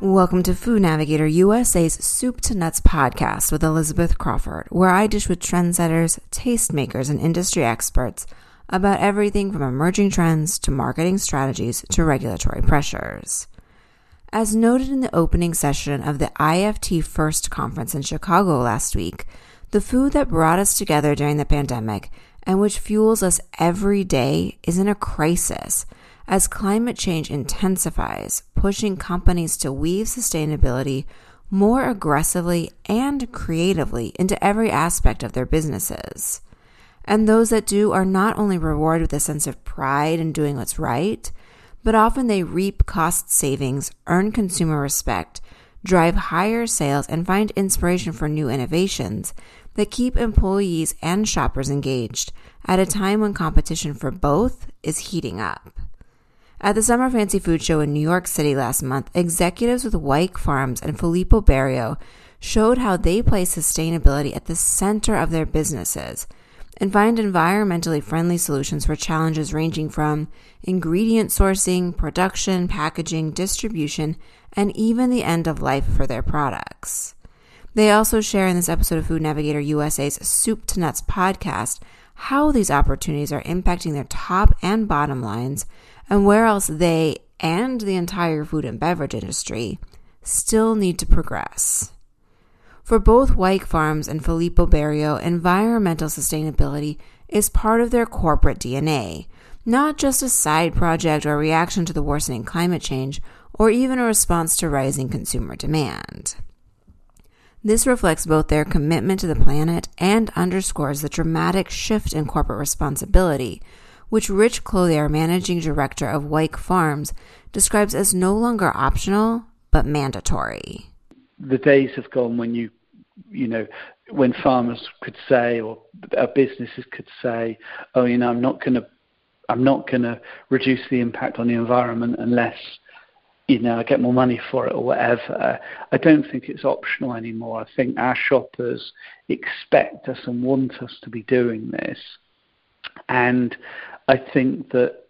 Welcome to Food Navigator USA's Soup to Nuts podcast with Elizabeth Crawford, where I dish with trendsetters, tastemakers, and industry experts about everything from emerging trends to marketing strategies to regulatory pressures. As noted in the opening session of the IFT First conference in Chicago last week, the food that brought us together during the pandemic and which fuels us every day is in a crisis as climate change intensifies, pushing companies to weave sustainability more aggressively and creatively into every aspect of their businesses. And those that do are not only rewarded with a sense of pride in doing what's right, but often they reap cost savings, earn consumer respect, drive higher sales, and find inspiration for new innovations that keep employees and shoppers engaged at a time when competition for both is heating up. At the Summer Fancy Food Show in New York City last month, executives with Wyke Farms and Filippo Berio showed how they place sustainability at the center of their businesses and find environmentally friendly solutions for challenges ranging from ingredient sourcing, production, packaging, distribution, and even the end of life for their products. They also share in this episode of Food Navigator USA's Soup to Nuts podcast how these opportunities are impacting their top and bottom lines and where else they and the entire food and beverage industry still need to progress. For both Wyke Farms and Filippo Berio, environmental sustainability is part of their corporate DNA, not just a side project or reaction to the worsening climate change or even a response to rising consumer demand. This reflects both their commitment to the planet and underscores the dramatic shift in corporate responsibility which Rich Clothier, managing director of Wyke Farms, describes as no longer optional but mandatory. The days have gone when you, you know, when farmers could say or businesses could say, "Oh, you know, I'm not going to, I'm not going to reduce the impact on the environment unless." you know, I get more money for it or whatever. I don't think it's optional anymore. I think our shoppers expect us and want us to be doing this. And I think that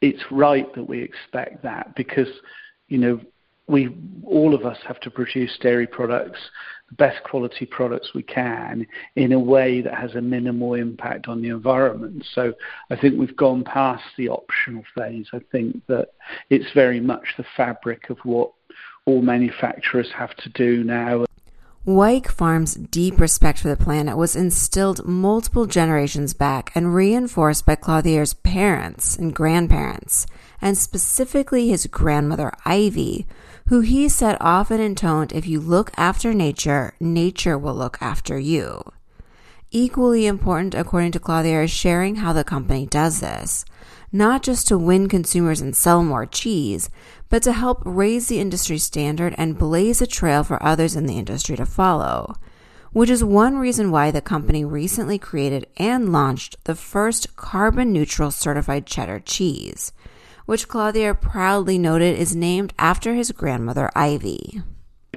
it's right that we expect that because, you know, we all of us have to produce dairy products, the best quality products we can, in a way that has a minimal impact on the environment. So I think we've gone past the optional phase. I think that it's very much the fabric of what all manufacturers have to do now. Wyke Farm's deep respect for the planet was instilled multiple generations back and reinforced by Clothier's parents and grandparents, and specifically his grandmother Ivy, who he said often intoned, If you look after nature, nature will look after you. Equally important, according to Clothier, is sharing how the company does this not just to win consumers and sell more cheese, but to help raise the industry standard and blaze a trail for others in the industry to follow. Which is one reason why the company recently created and launched the first carbon neutral certified cheddar cheese, which Clothier proudly noted is named after his grandmother Ivy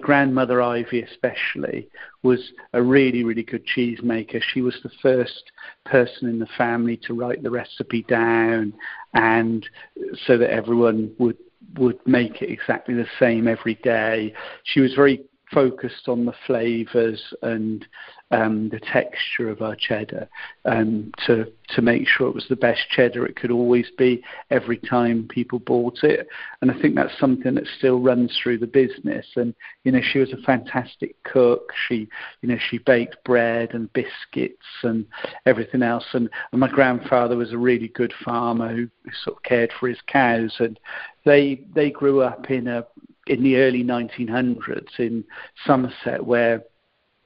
grandmother Ivy, especially, was a really, really good cheesemaker. She was the first person in the family to write the recipe down, and so that everyone would would make it exactly the same every day. She was very focused on the flavors and um, the texture of our cheddar um, to to make sure it was the best cheddar it could always be every time people bought it. And I think that's something that still runs through the business. And you know, she was a fantastic cook. She you know she baked bread and biscuits and everything else. And, and my grandfather was a really good farmer who, who sort of cared for his cows. And they they grew up in a in the early 1900s in Somerset where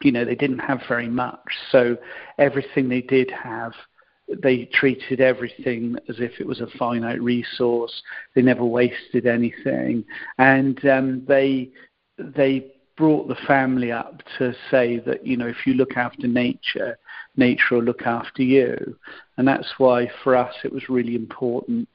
you know they didn't have very much. So everything they did have they treated everything as if it was a finite resource. They never wasted anything. And um, they they brought the family up to say that you know if you look after nature nature will look after you. And that's why for us it was really important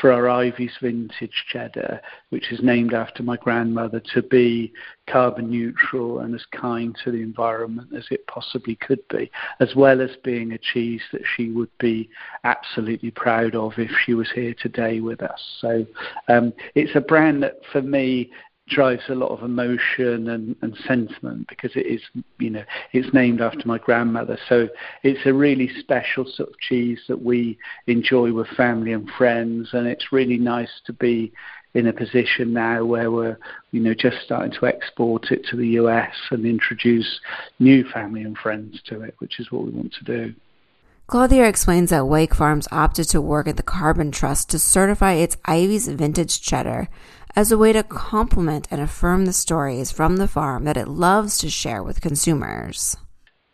for our Ivy's Vintage Cheddar, which is named after my grandmother, to be carbon neutral and as kind to the environment as it possibly could be, as well as being a cheese that she would be absolutely proud of if she was here today with us. So um, it's a brand that for me drives a lot of emotion and, and sentiment because it is, you know, it's named after my grandmother. So it's a really special sort of cheese that we enjoy with family and friends, and it's really nice to be in a position now where we're, you know, just starting to export it to the US and introduce new family and friends to it, which is what we want to do. Clothier explains that Wyke Farms opted to work at the Carbon Trust to certify its Ivy's vintage cheddar as a way to complement and affirm the stories from the farm that it loves to share with consumers.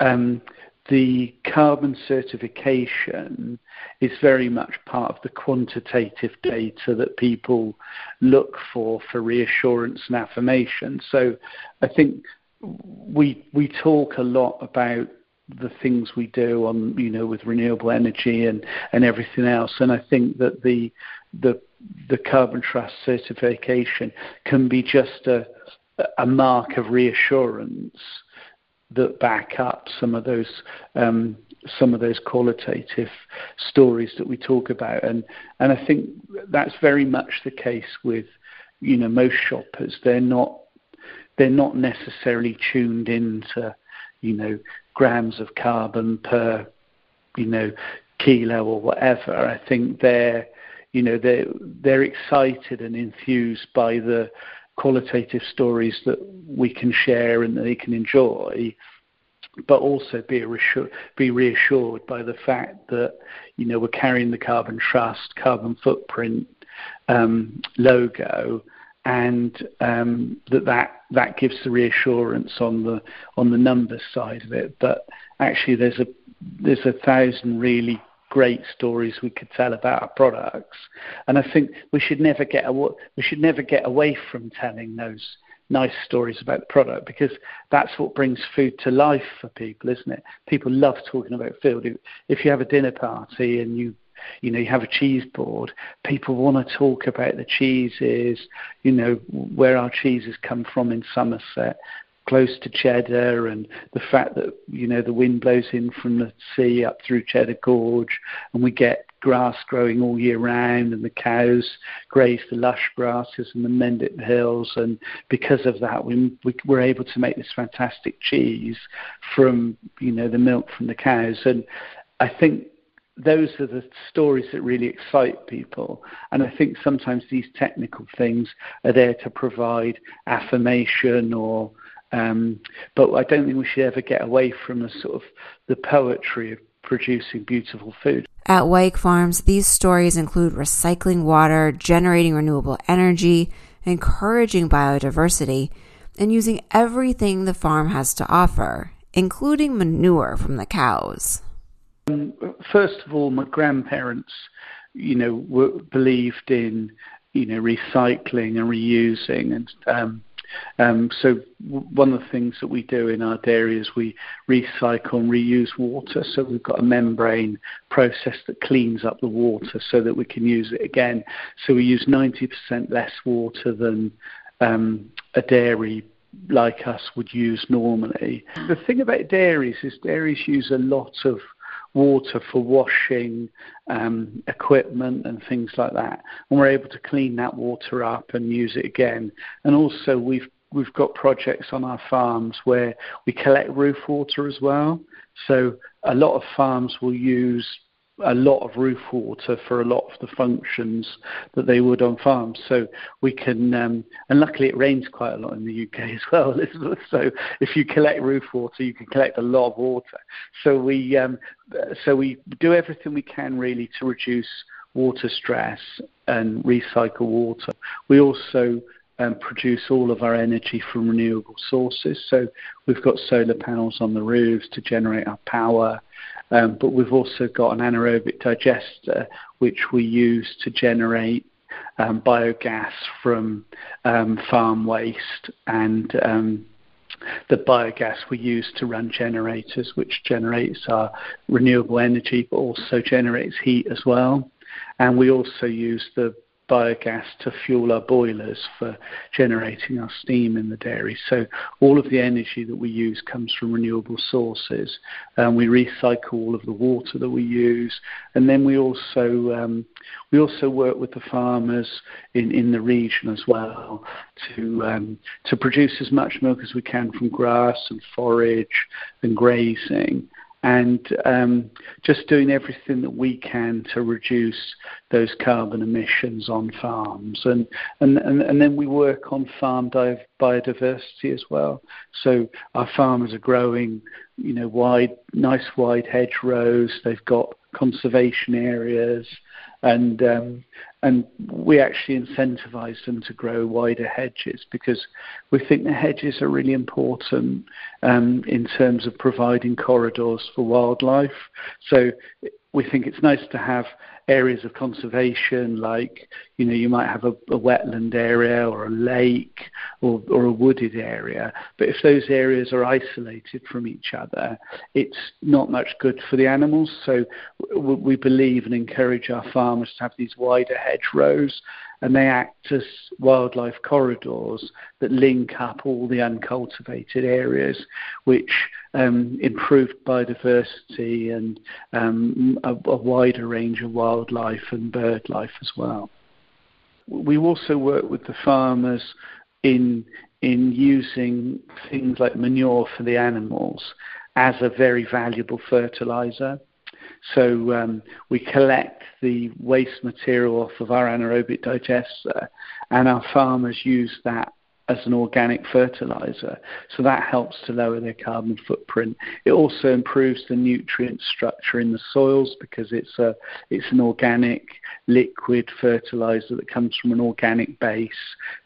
Um, the carbon certification is very much part of the quantitative data that people look for for reassurance and affirmation. So I think we we talk a lot about the things we do on you know with renewable energy and and everything else and I think that the the the carbon trust certification can be just a a mark of reassurance that back up some of those um, some of those qualitative stories that we talk about, and and I think that's very much the case with you know most shoppers. They're not they're not necessarily tuned into you know grams of carbon per you know kilo or whatever. I think they're you know they're they're excited and enthused by the qualitative stories that we can share and they can enjoy, but also be reassured, be reassured by the fact that you know we're carrying the Carbon Trust carbon footprint um, logo, and um, that that that gives the reassurance on the on the numbers side of it. But actually, there's a there's a thousand really great stories we could tell about our products. And I think we should never get aw- we should never get away from telling those nice stories about the product because that's what brings food to life for people, isn't it? People love talking about food. If you have a dinner party and you you know, you have a cheese board, people want to talk about the cheeses, you know, where our cheeses come from in Somerset close to Cheddar and the fact that you know the wind blows in from the sea up through Cheddar Gorge and we get grass growing all year round and the cows graze the lush grasses and the Mendip hills and because of that we, we we're able to make this fantastic cheese from you know the milk from the cows. And I think those are the stories that really excite people. And I think sometimes these technical things are there to provide affirmation or um, but I don't think we should ever get away from the sort of the poetry of producing beautiful food. At Wyke Farms, these stories include recycling water, generating renewable energy, encouraging biodiversity, and using everything the farm has to offer, including manure from the cows. Um, first of all, my grandparents, you know, were, believed in, you know, recycling and reusing, and um, um, so one of the things that we do in our dairy is we recycle and reuse water. So we've got a membrane process that cleans up the water so that we can use it again. So we use 90% less water than um, a dairy like us would use normally. The thing about dairies is dairies use a lot of water for washing um, equipment and things like that. And we're able to clean that water up and use it again. And also, we've we've got projects on our farms where we collect roof water as well. So a lot of farms will use a lot of roof water for a lot of the functions that they would on farms. So we can, um, and luckily it rains quite a lot in the UK as well, Elizabeth. So if you collect roof water, you can collect a lot of water. So we, um, so we do everything we can really to reduce water stress and recycle water. We also um, produce all of our energy from renewable sources. So we've got solar panels on the roofs to generate our power. Um, but we've also got an anaerobic digester which we use to generate um, biogas from um, farm waste and um, the biogas we use to run generators, which generates our renewable energy but also generates heat as well. And we also use the biogas to fuel our boilers for generating our steam in the dairy. So all of the energy that we use comes from renewable sources. Um, we recycle all of the water that we use, and then we also um, we also work with the farmers in, in the region as well to um, to produce as much milk as we can from grass and forage and grazing and um, just doing everything that we can to reduce those carbon emissions on farms. And, and, and, and then we work on farm biodiversity as well. So our farmers are growing, you know, wide, nice wide hedgerows. They've got conservation areas and um, and we actually incentivize them to grow wider hedges because we think the hedges are really important um, in terms of providing corridors for wildlife. So we think it's nice to have areas of conservation, like you know you might have a, a wetland area or a lake or, or a wooded area. But if those areas are isolated from each other, it's not much good for the animals. So we believe and encourage our farmers to have these wider hedgerows and they act as wildlife corridors that link up all the uncultivated areas, which um, improve biodiversity and um, a, a wider range of wildlife and bird life as well. We also work with the farmers in in using things like manure for the animals as a very valuable fertilizer. So um, we collect the waste material off of our anaerobic digester, and our farmers use that as an organic fertilizer. So that helps to lower their carbon footprint. It also improves the nutrient structure in the soils because it's a it's an organic liquid fertilizer that comes from an organic base.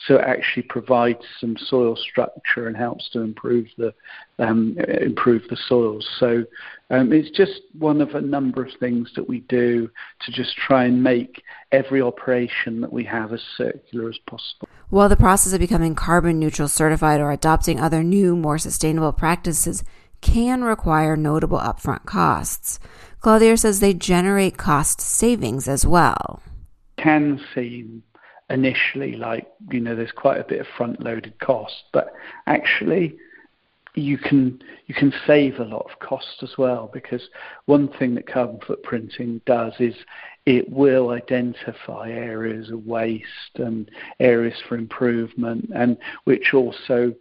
So it actually provides some soil structure and helps to improve the um, improve the soils. So um, it's just one of a number of things that we do to just try and make every operation that we have as circular as possible. While the process of becoming carbon neutral certified or adopting other new, more sustainable practices can require notable upfront costs, Clothier says they generate cost savings as well. Can seem initially like, you know, there's quite a bit of front loaded cost, but actually you can you can save a lot of cost as well because one thing that carbon footprinting does is it will identify areas of waste and areas for improvement and which also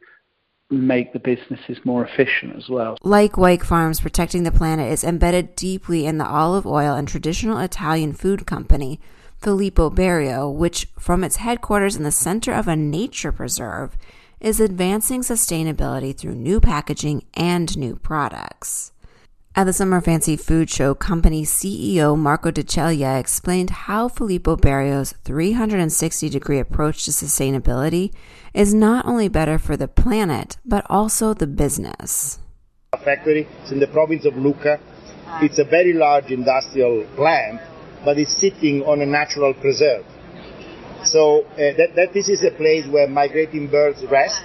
make the businesses more efficient as well. Like Wyke Farms, protecting the planet is embedded deeply in the olive oil and traditional Italian food company Filippo Berio, which from its headquarters in the center of a nature preserve is advancing sustainability through new packaging and new products. At the Summer Fancy Food Show, company CEO Marco DeCelia explained how Filippo Berio's 360 degree approach to sustainability is not only better for the planet, but also the business. Factory is in the province of Lucca. It's a very large industrial plant, but it's sitting on a natural preserve. So uh, that, that this is a place where migrating birds rest,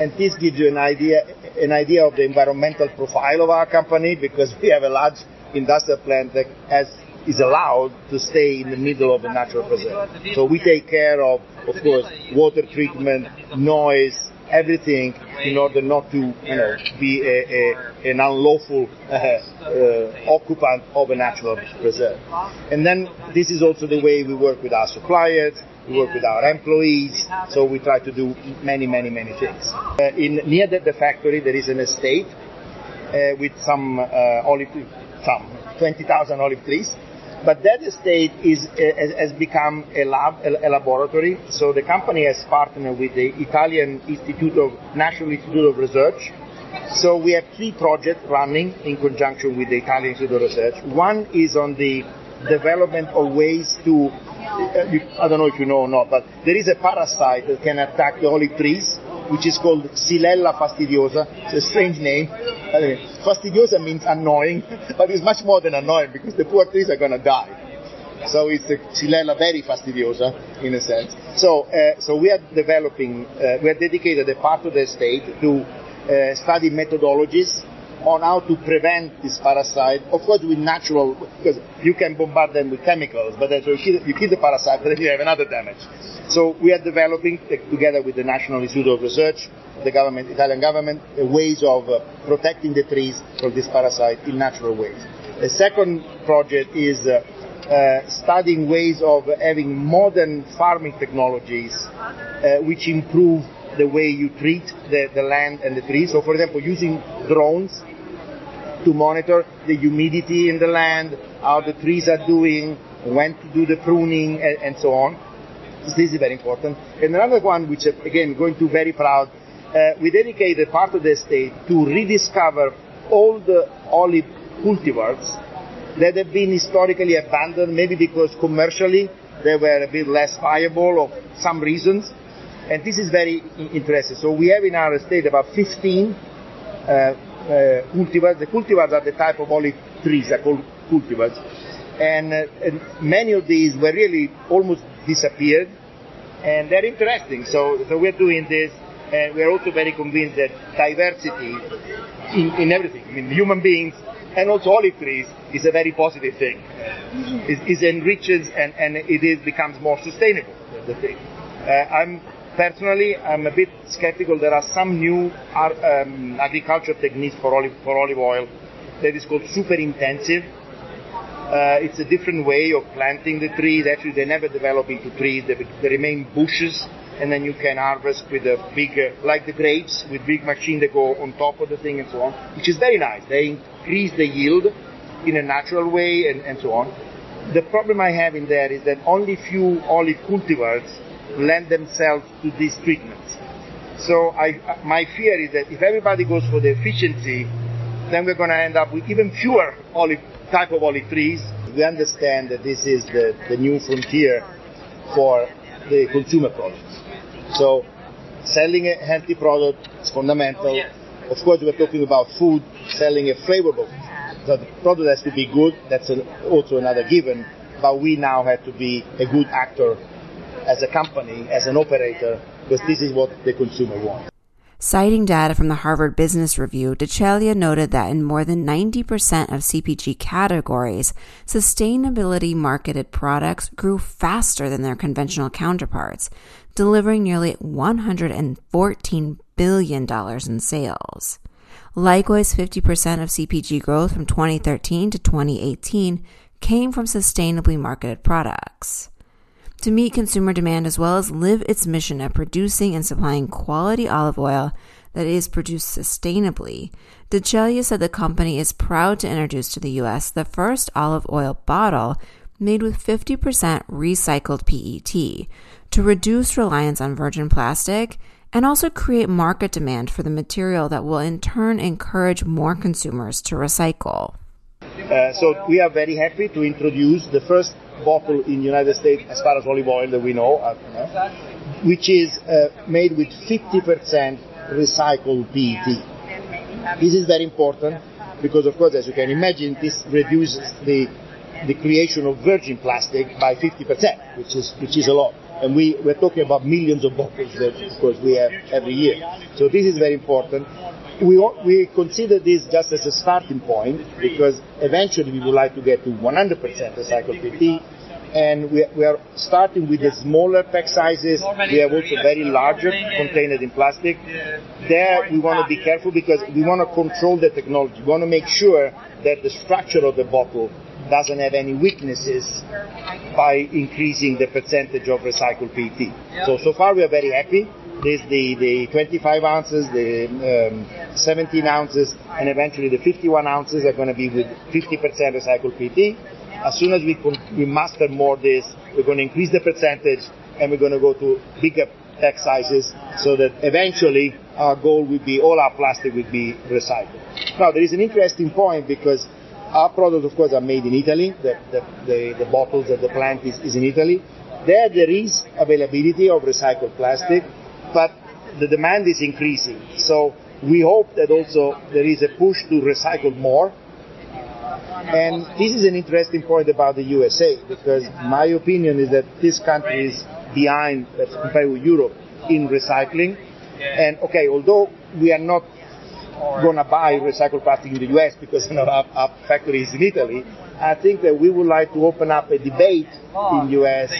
and this gives you an idea an idea of the environmental profile of our company because we have a large industrial plant that has is allowed to stay in the middle of a natural preserve. So we take care of, of course, water treatment, noise, everything in order not to you know, be a, a, an unlawful uh, uh, occupant of a natural reserve. And then this is also the way we work with our suppliers, we work with our employees, so we try to do many, many, many things. Uh, in near the, the, factory there is an estate uh, with some uh, olive, some 20,000 olive trees but that estate is, has become a lab, a, laboratory. So the company has partnered with the Italian Institute of National Institute of Research. So we have three projects running in conjunction with the Italian Institute of Research. One is on the development of ways to, uh, I don't know if you know or not, but there is a parasite that can attack the olive trees which is called Xylella fastidiosa. It's a strange name. fastidiosa means annoying, but it's much more than annoying because the poor trees are going to die. So it's a Xylella very fastidiosa in a sense. So, uh, so we are developing, uh, we are dedicated a part of the estate to uh, study methodologies on how to prevent this parasite, of course with natural, because you can bombard them with chemicals, but then so you, kill, the parasite, but then you have another damage. So we are developing, together with the National Institute of Research, the government, Italian government, ways of uh, protecting the trees from this parasite in natural ways. The second project is uh, uh, studying ways of having modern farming technologies uh, which improve the way you treat the, the land and the trees. So, for example, using drones to monitor the humidity in the land, how the trees are doing, when to do the pruning, and, and so on. This is very important. And another one, which again, going to be very proud, uh, we dedicated part of the estate to rediscover all the olive cultivars that have been historically abandoned, maybe because commercially they were a bit less viable or some reasons. And this is very interesting. So we have in our estate about 15 uh, uh, cultivars. The cultivars are the type of olive trees are called cultivars. And, uh, and, many of these were really almost disappeared. And they're interesting. So, so we're doing this. And we're also very convinced that diversity in, in everything, I mean, human beings and also olive trees is a very positive thing. It, it enriches and, and it is, becomes more sustainable, the thing. Uh, I'm personally, I'm a bit skeptical. There are some new um, agriculture techniques for olive, for olive oil that is called super intensive. Uh, it's a different way of planting the trees. Actually, they never develop into trees. They, they remain bushes, and then you can harvest with a big, uh, like the grapes, with big machine that go on top of the thing and so on, which is very nice. They increase the yield in a natural way and, and so on. The problem I have in there is that only few olive cultivars lend themselves to these treatments. So I, my fear is that if everybody goes for the efficiency, then we're going to end up with even fewer olive type of olive trees. We understand that this is the, the new frontier for the consumer products. So selling a healthy product is fundamental. Of course, we're talking about food, selling a flavorful. So the product has to be good. That's also another given. But we now have to be a good actor as a company, as an operator, because this is what the consumer wants. Citing data from the Harvard Business Review, DeCelia noted that in more than 90% of CPG categories, sustainability marketed products grew faster than their conventional counterparts, delivering nearly $114 billion in sales. Likewise, 50% of CPG growth from 2013 to 2018 came from sustainably marketed products to meet consumer demand as well as live its mission of producing and supplying quality olive oil that is produced sustainably, DeCelia said the company is proud to introduce to the U.S. the first olive oil bottle made with 50% recycled PET to reduce reliance on virgin plastic and also create market demand for the material that will in turn encourage more consumers to recycle. Uh, so we are very happy to introduce the first bottle in United States as far as olive oil that we know, which is uh, made with 50% recycled PET. This is very important because, of course, as you can imagine, this reduces the the creation of virgin plastic by 50%, which is which is a lot. And we, we're talking about millions of bottles that, of course, we have every year. So this is very important we, we consider this just as a starting point because eventually we would like to get to 100% recycled PET and we, we, are starting with the smaller pack sizes. We have also very larger containers in plastic. There we want to be careful because we want to control the technology. We want to make sure that the structure of the bottle doesn't have any weaknesses by increasing the percentage of recycled PET. So, so far we are very happy. There's the, the 25 ounces, the um, 17 ounces, and eventually the 51 ounces are going to be with 50% recycled PET. As soon as we, we master more this, we're going to increase the percentage and we're going to go to bigger pack sizes so that eventually our goal would be all our plastic would be recycled. Now there is an interesting point because our products of course are made in Italy, the, the, the, the bottles that the plant is, is in Italy. There there is availability of recycled plastic, but the demand is increasing. So we hope that also there is a push to recycle more. And this is an interesting point about the USA because my opinion is that this country is behind, let's compare with Europe, in recycling. And okay, although we are not going to buy recycled plastic in the US because you know, our, our factory is in Italy. I think that we would like to open up a debate in the US.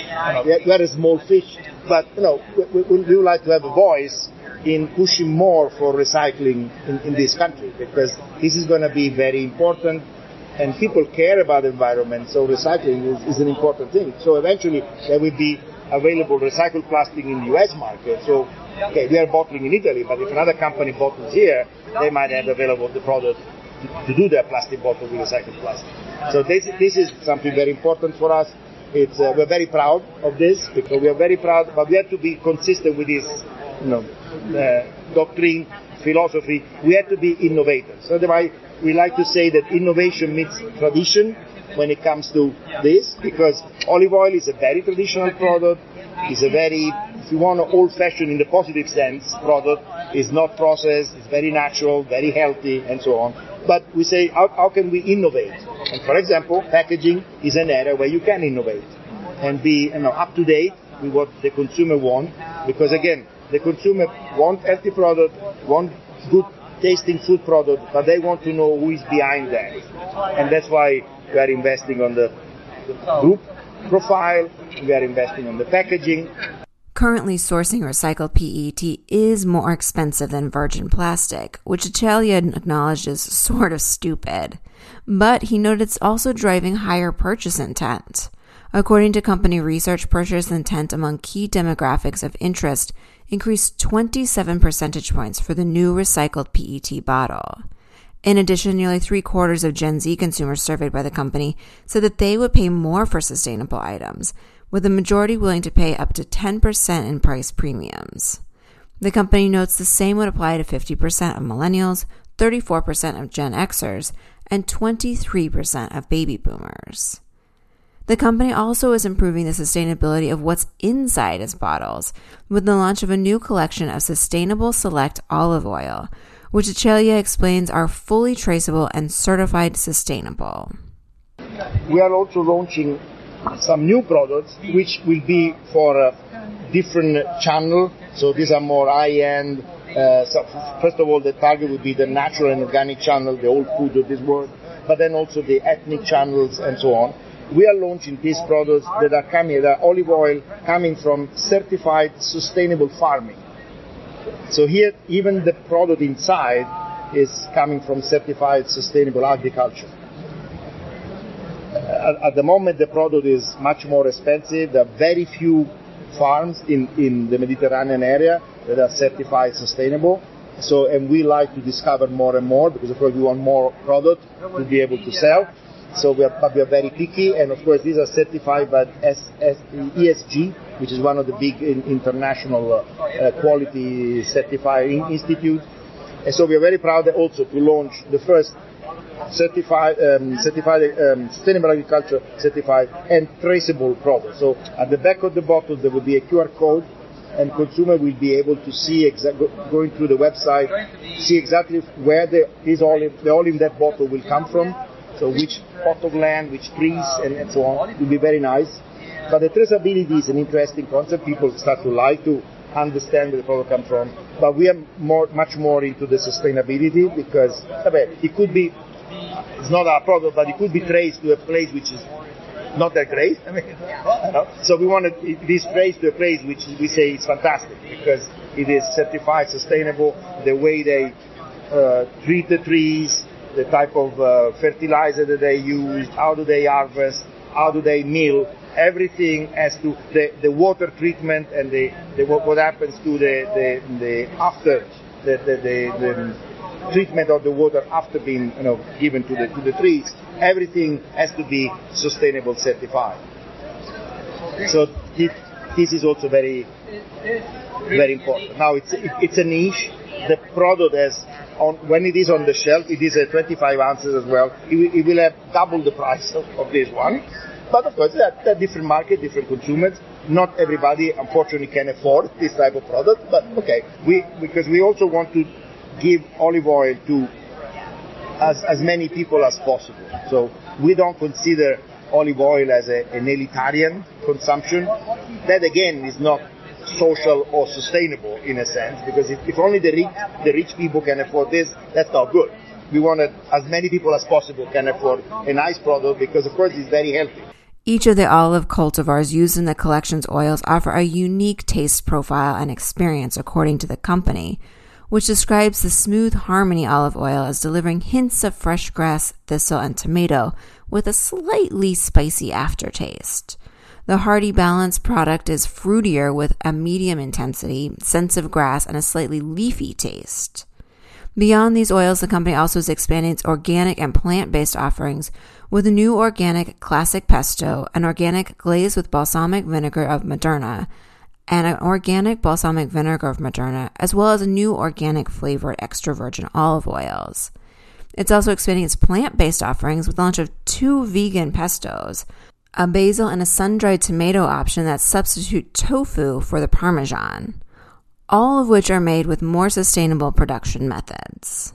we, are, a small fish, but you know, we, we, we would like to have a voice in pushing more for recycling in, in this country because this is going to be very important and people care about the environment, so recycling is, is, an important thing. So eventually there will be available recycled plastic in the US market. So, okay, we are bottling in Italy, but if another company bottles here, they might have available the product to, to do their plastic bottle with recycled plastic. So this, this is something very important for us. It's, uh, we're very proud of this because we are very proud, but we have to be consistent with this, you know, uh, doctrine, philosophy. We have to be innovators. So why we like to say that innovation meets tradition when it comes to this because olive oil is a very traditional product. It's a very, if you want, old-fashioned in the positive sense product. It's not processed. It's very natural, very healthy, and so on. But we say, how, how can we innovate? And for example, packaging is an area where you can innovate and be you know, up to date with what the consumer wants. Because again, the consumer want healthy product, want good tasting food product, but they want to know who is behind that. And that's why we are investing on the group profile, we are investing on the packaging. Currently, sourcing recycled PET is more expensive than virgin plastic, which DeCelia acknowledges sort of stupid. But he noted it's also driving higher purchase intent. According to company research, purchase intent among key demographics of interest increased 27 percentage points for the new recycled PET bottle. In addition, nearly three quarters of Gen Z consumers surveyed by the company said that they would pay more for sustainable items, with the majority willing to pay up to 10% in price premiums. The company notes the same would apply to 50% of millennials, 34% of Gen Xers, and 23% of baby boomers. The company also is improving the sustainability of what's inside its bottles with the launch of a new collection of sustainable select olive oil, which DeCelia explains are fully traceable and certified sustainable. We are also launching some new products which will be for a different channel. So these are more high-end. Uh, so first of all, the target would be the natural and organic channel, the Whole Food of this world, but then also the ethnic channels and so on. We are launching these products that are coming, that are olive oil coming from certified sustainable farming. So here, even the product inside is coming from certified sustainable agriculture. Uh, at, at, the moment, the product is much more expensive. There are very few farms in, in the Mediterranean area that are certified sustainable. So, and we like to discover more and more because of course we want more product to be able to sell. So we are, but we are very picky, and of course these are certified by ESG, which is one of the big international uh, quality certifying institutes. And so we are very proud also to launch the first certified, um, certified um, sustainable agriculture certified and traceable product. So at the back of the bottle there will be a QR code and consumer will be able to see exa- going through the website, see exactly where the, olive, the olive in that bottle will come from, so which plot of land, which trees, and, and so on. It will be very nice. But the traceability is an interesting concept. People start to like to understand where the product comes from. But we are more, much more into the sustainability because it could be, it's not our product, but it could be traced to a place which is not that great. I mean, so we want this traced to a place which we say is fantastic because it is certified sustainable. The way they uh, treat the trees, the type of uh, fertilizer that they use, how do they harvest, how do they mill, everything as to the, the water treatment and the, the what, what, happens to the, the, the after the, the, the, treatment of the water after being you know, given to the, to the trees. Everything has to be sustainable certified. So this, this is also very, very important. Now it's, it, it's a niche. The product has on, when it is on the shelf, it is a 25 ounces as well. It, it will have double the price of, of this one. But of course, there are, different market, different consumers. Not everybody, unfortunately, can afford this type of product. But okay, we because we also want to give olive oil to as, as many people as possible. So we don't consider olive oil as a, an elitarian consumption. That again is not social or sustainable in a sense, because if, if only the rich, the rich people can afford this, that's not good. We want that as many people as possible can afford a nice product because, of course, it's very healthy. Each of the olive cultivars used in the collection's oils offer a unique taste profile and experience according to the company, which describes the smooth harmony olive oil as delivering hints of fresh grass, thistle, and tomato with a slightly spicy aftertaste. The Hearty Balance product is fruitier with a medium intensity, sense of grass, and a slightly leafy taste. Beyond these oils, the company also is expanding its organic and plant based offerings with a new organic classic pesto, an organic glaze with balsamic vinegar of Modena, and an organic balsamic vinegar of Modena, as well as a new organic flavored extra virgin olive oils. It's also expanding its plant based offerings with the launch of two vegan pestos, a basil and a sun dried tomato option that substitute tofu for the parmesan all of which are made with more sustainable production methods.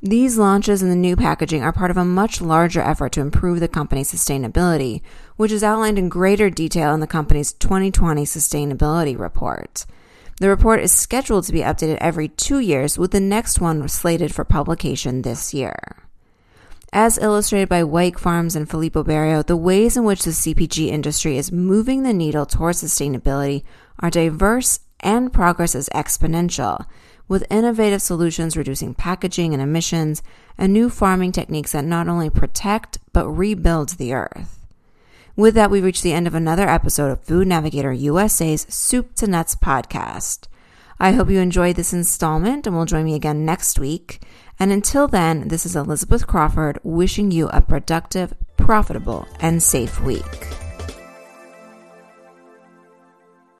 These launches and the new packaging are part of a much larger effort to improve the company's sustainability, which is outlined in greater detail in the company's 2020 sustainability report. The report is scheduled to be updated every two years, with the next one slated for publication this year. As illustrated by Wyke Farms and Filippo Berio, the ways in which the CPG industry is moving the needle towards sustainability are diverse and progress is exponential, with innovative solutions reducing packaging and emissions, and new farming techniques that not only protect but rebuild the earth. With that, we reach the end of another episode of Food Navigator USA's Soup to Nuts podcast. I hope you enjoyed this installment and will join me again next week. And until then, this is Elizabeth Crawford wishing you a productive, profitable, and safe week.